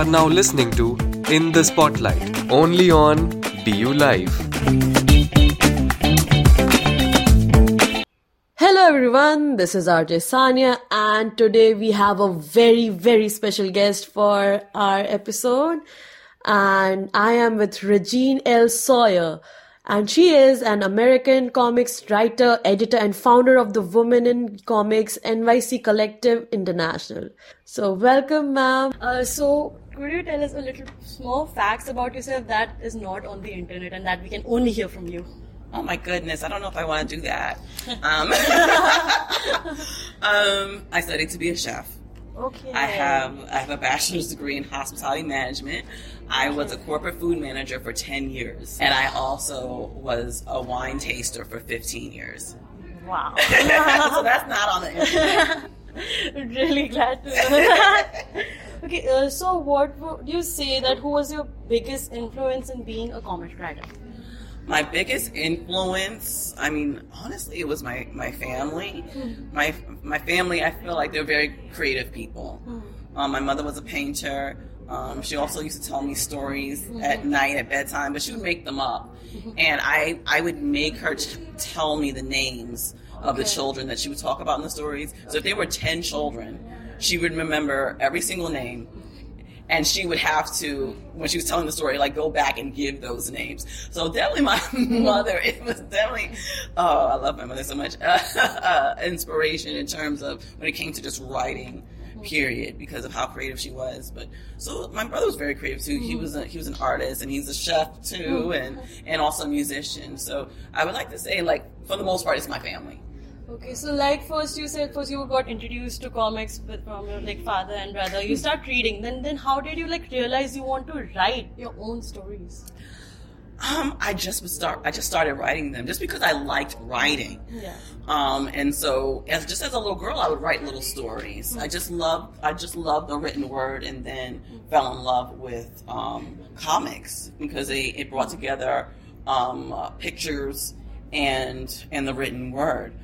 are now listening to In the Spotlight, only on DU Live. Hello everyone, this is RJ Sanya, and today we have a very, very special guest for our episode. And I am with Regine L. Sawyer, and she is an American comics writer, editor, and founder of the Women in Comics NYC Collective International. So, welcome, ma'am. Uh, so, could you tell us a little small facts about yourself that is not on the internet and that we can only hear from you? Oh my goodness, I don't know if I want to do that. Um, um, I studied to be a chef. Okay. I have I have a bachelor's degree in hospitality management. I was a corporate food manager for 10 years, and I also was a wine taster for 15 years. Wow. so that's not on the internet. really glad to know that. Okay, uh, so what would you say that who was your biggest influence in being a comic writer? My biggest influence, I mean, honestly, it was my, my family. My my family, I feel like they're very creative people. Um, my mother was a painter. Um, she also used to tell me stories at night at bedtime, but she would make them up, and I I would make her t- tell me the names of the children that she would talk about in the stories. So if there were ten children, she would remember every single name. And she would have to when she was telling the story like go back and give those names. So definitely my mother it was definitely oh i love my mother so much uh, inspiration in terms of when it came to just writing period because of how creative she was. But so my brother was very creative too. He was a, he was an artist and he's a chef too and and also a musician. So i would like to say like for the most part it's my family Okay, so like first you said first you got introduced to comics with, from your like father and brother. You start reading. Then then how did you like realize you want to write your own stories? um i just would start i just started writing them just because i liked writing Yeah. Um, and so as just as a little girl, I would write little stories. I just loved, I just loved the written word and then fell in love with, um, comics because they, it brought together, um, uh, pictures and, and the written word.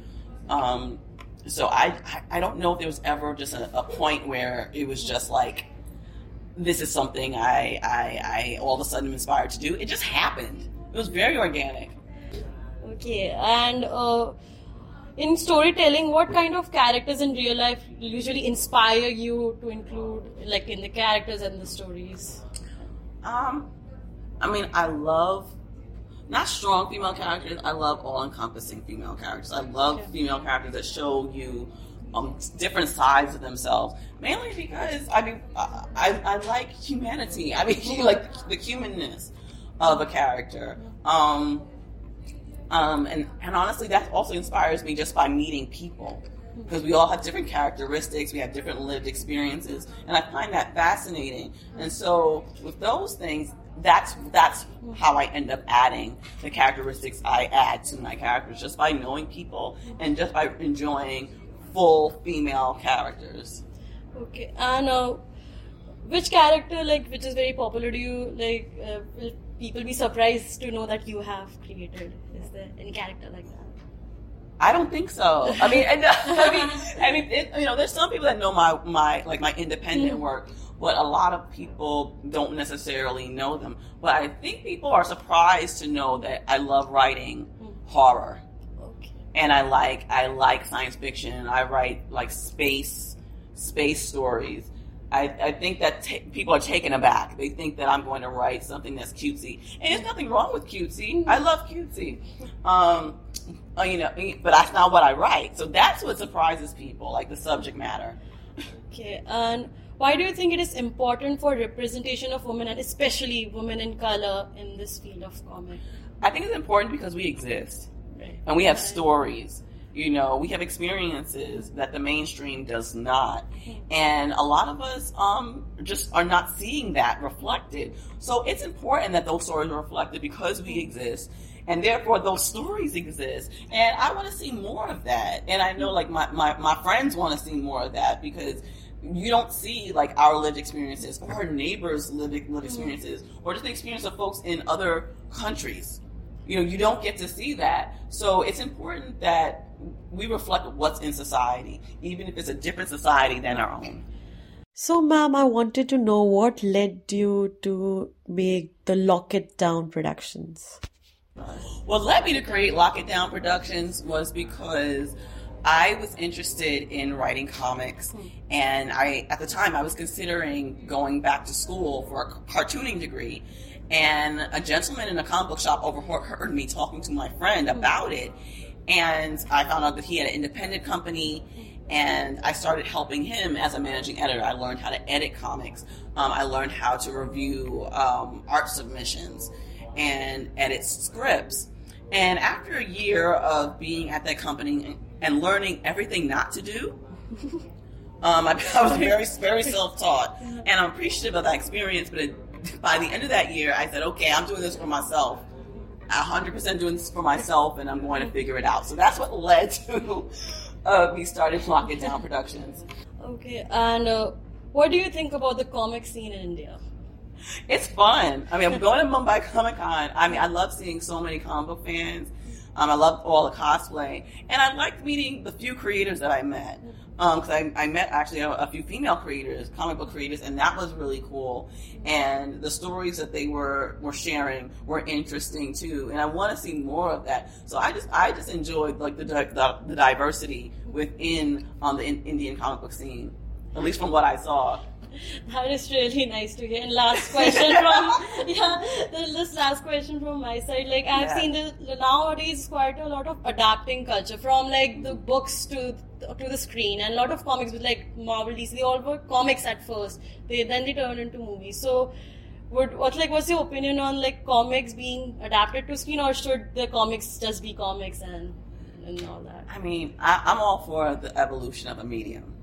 Um, so I, I- I don't know if there was ever just a, a point where it was just like, this is something I, I, I all of a sudden am inspired to do. It just happened. It was very organic. Okay, and uh, in storytelling, what kind of characters in real life usually inspire you to include, like in the characters and the stories? Um, I mean, I love not strong female characters. I love all-encompassing female characters. I love Okay. female characters that show you um, different sides of themselves. Mainly because I mean, I, I, I like humanity. I mean, like the humanness of a character. Um, um, and, and honestly, that also inspires me just by meeting people. Because we all have different characteristics, we have different lived experiences, and I find that fascinating. And so, with those things, that's that's how I end up adding the characteristics I add to my characters, just by knowing people and just by enjoying full female characters. Okay, and uh, which character, like, which is very popular, do you like? Uh, will people be surprised to know that you have created? Is there any character like that? I don't think so. I mean, and, I mean, I mean, it, you know, there's some people that know my my like my independent work, but a lot of people don't necessarily know them. But I think people are surprised to know that I love writing horror, Okay. and I like I like science fiction. I write like space space stories. I, I think that ta people are taken aback. They think that I'm going to write something that's cutesy, and there's nothing wrong with cutesy. I love cutesy, um, uh, you know, but that's not what I write. So that's what surprises people, like the subject matter. Okay, and why do you think it is important for representation of women and especially women in color in this field of comic? I think it's important because we exist Right. and we have stories. You know, we have experiences that the mainstream does not. Mm-hmm. And a lot of us um, just are not seeing that reflected. So it's important that those stories are reflected because we mm-hmm. exist. And therefore, those stories exist. And I want to see more of that. And I know, mm-hmm. like, my, my, my friends want to see more of that because you don't see like our lived experiences or our neighbors' lived, lived mm-hmm. experiences or just the experience of folks in other countries. You know, you don't get to see that. So it's important that we reflect what's in society, even if it's a different society than our own. So, ma'am, I wanted to know what led you to make the Lock It Down Productions. What led me to create Lock It Down Productions was because I was interested in writing comics, and I at the time I was considering going back to school for a cartooning degree. And a gentleman in a comic book shop overheard me talking to my friend about it, and I found out that he had an independent company and I started helping him as a managing editor. I learned how to edit comics. Um, I learned how to review um, art submissions and edit scripts. And after a year of being at that company and learning everything not to do, um, I, I, was very, very self-taught, and I'm appreciative of that experience. But it, by the end of that year, I said, "Okay, I'm doing this for myself. 100% doing this for myself, and I'm going to figure it out." So that's what led to uh, we started Lock It Down Productions. Okay, and uh, what do you think about the comic scene in India? It's fun. I mean, I'm going to Mumbai Comic Con. I mean, I love seeing so many comic book fans. Um, I love all the cosplay, and I liked meeting the few creators that I met because um, I, I, met actually a, a, few female creators, comic book creators, and that was really cool. And the stories that they were were sharing were interesting too. And I want to see more of that. So I just I just enjoyed like the the, the diversity within um, the in, Indian comic book scene, at least from what I saw. That is really nice to hear. And last question from yeah, this last question from my side. Like I've yeah. seen the, nowadays quite a lot of adapting culture from like the books to to the screen, and a lot of comics with like Marvel, DC. They all were comics at first. They then they turn into movies. So. Would, what's like what's your opinion on like comics being adapted to screen or should the comics just be comics and and all that? I mean, I, I'm all for the evolution of a medium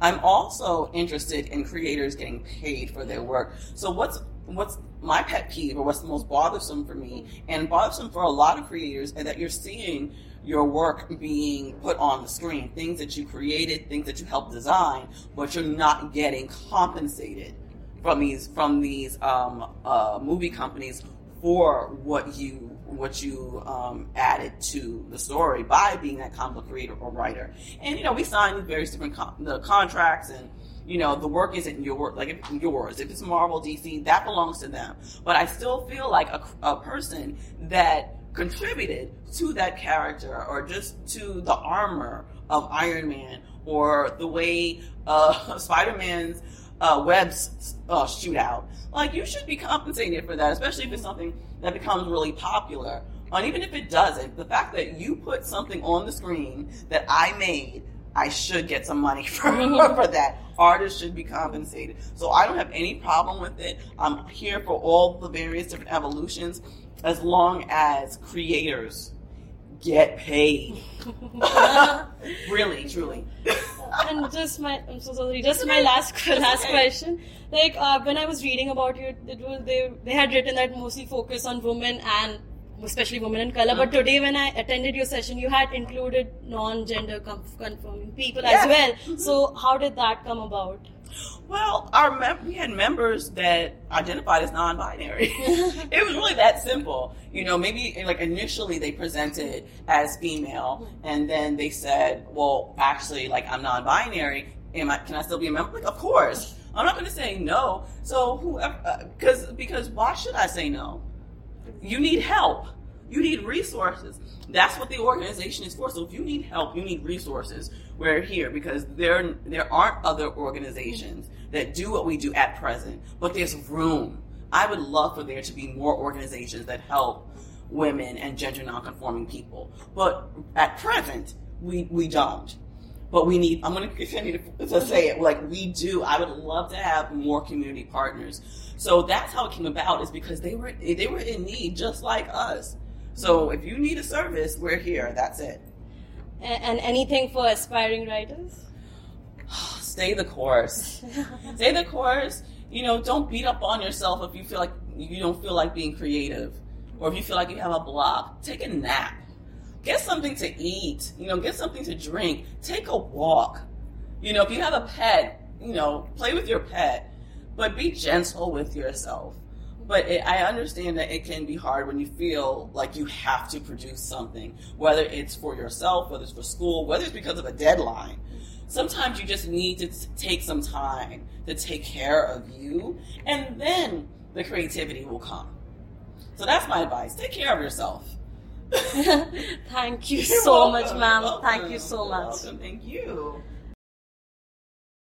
I'm also interested in creators getting paid for their work. So what's what's my pet peeve or what's the most bothersome for me and bothersome for a lot of creators is that you're seeing your work being put on the screen, things that you created, things that you helped design, but you're not getting compensated from these from these um, uh, movie companies for what you what you um, added to the story by being that comic book creator or writer. And you know, we signed various different con- the contracts and you know, the work isn't your like yours. If it's Marvel, DC, that belongs to them. But I still feel like a, a person that contributed to that character or just to the armor of Iron Man or the way uh, Spider Man's uh, webs uh, shoot out. Like you should be compensated for that, especially if it's something that becomes really popular. And even if it doesn't, the fact that you put something on the screen that I made, I should get some money for, for that. Artists should be compensated. So I don't have any problem with it. I'm here for all the various different evolutions as long as creators get paid. really, truly. And just my, I'm so sorry. Just my last last question. Like uh, when I was reading about you, it was they they had written that mostly focus on women and especially women in color. But today, when I attended your session, you had included non-gender confirming people yeah. as well. So how did that come about? Well, our mem- we had members that identified as non-binary. it was really that simple. You know, maybe like initially they presented as female, and then they said, "Well, actually, like I'm non-binary. Am I? Can I still be a member?" Like, of course. I'm not going to say no. So whoever, because uh, because why should I say no? You need help. You need resources. That's what the organization is for. So if you need help, you need resources. We're here because there there aren't other organizations that do what we do at present, but there's room. I would love for there to be more organizations that help women and gender nonconforming people. But at present, we, we don't. But we need, I'm going to continue to, say it, like we do. I would love to have more community partners. So that's how it came about is because they were, they were in need just like us. So if you need a service, we're here. That's it. And anything for aspiring writers? Stay the course. Stay the course. You know, don't beat up on yourself if you feel like you don't feel like being creative, or if you feel like you have a block. Take a nap. Get something to eat. You know, get something to drink. Take a walk. You know, if you have a pet, you know, play with your pet, but be gentle with yourself. But it, I understand that it can be hard when you feel like you have to produce something, whether it's for yourself, whether it's for school, whether it's because of a deadline. sometimes you just need to take some time to take care of you, and then the creativity will come. So that's my advice. Take care of yourself. Thank you You're so welcome. much, ma'am. You're Thank you so much. welcome. Thank you.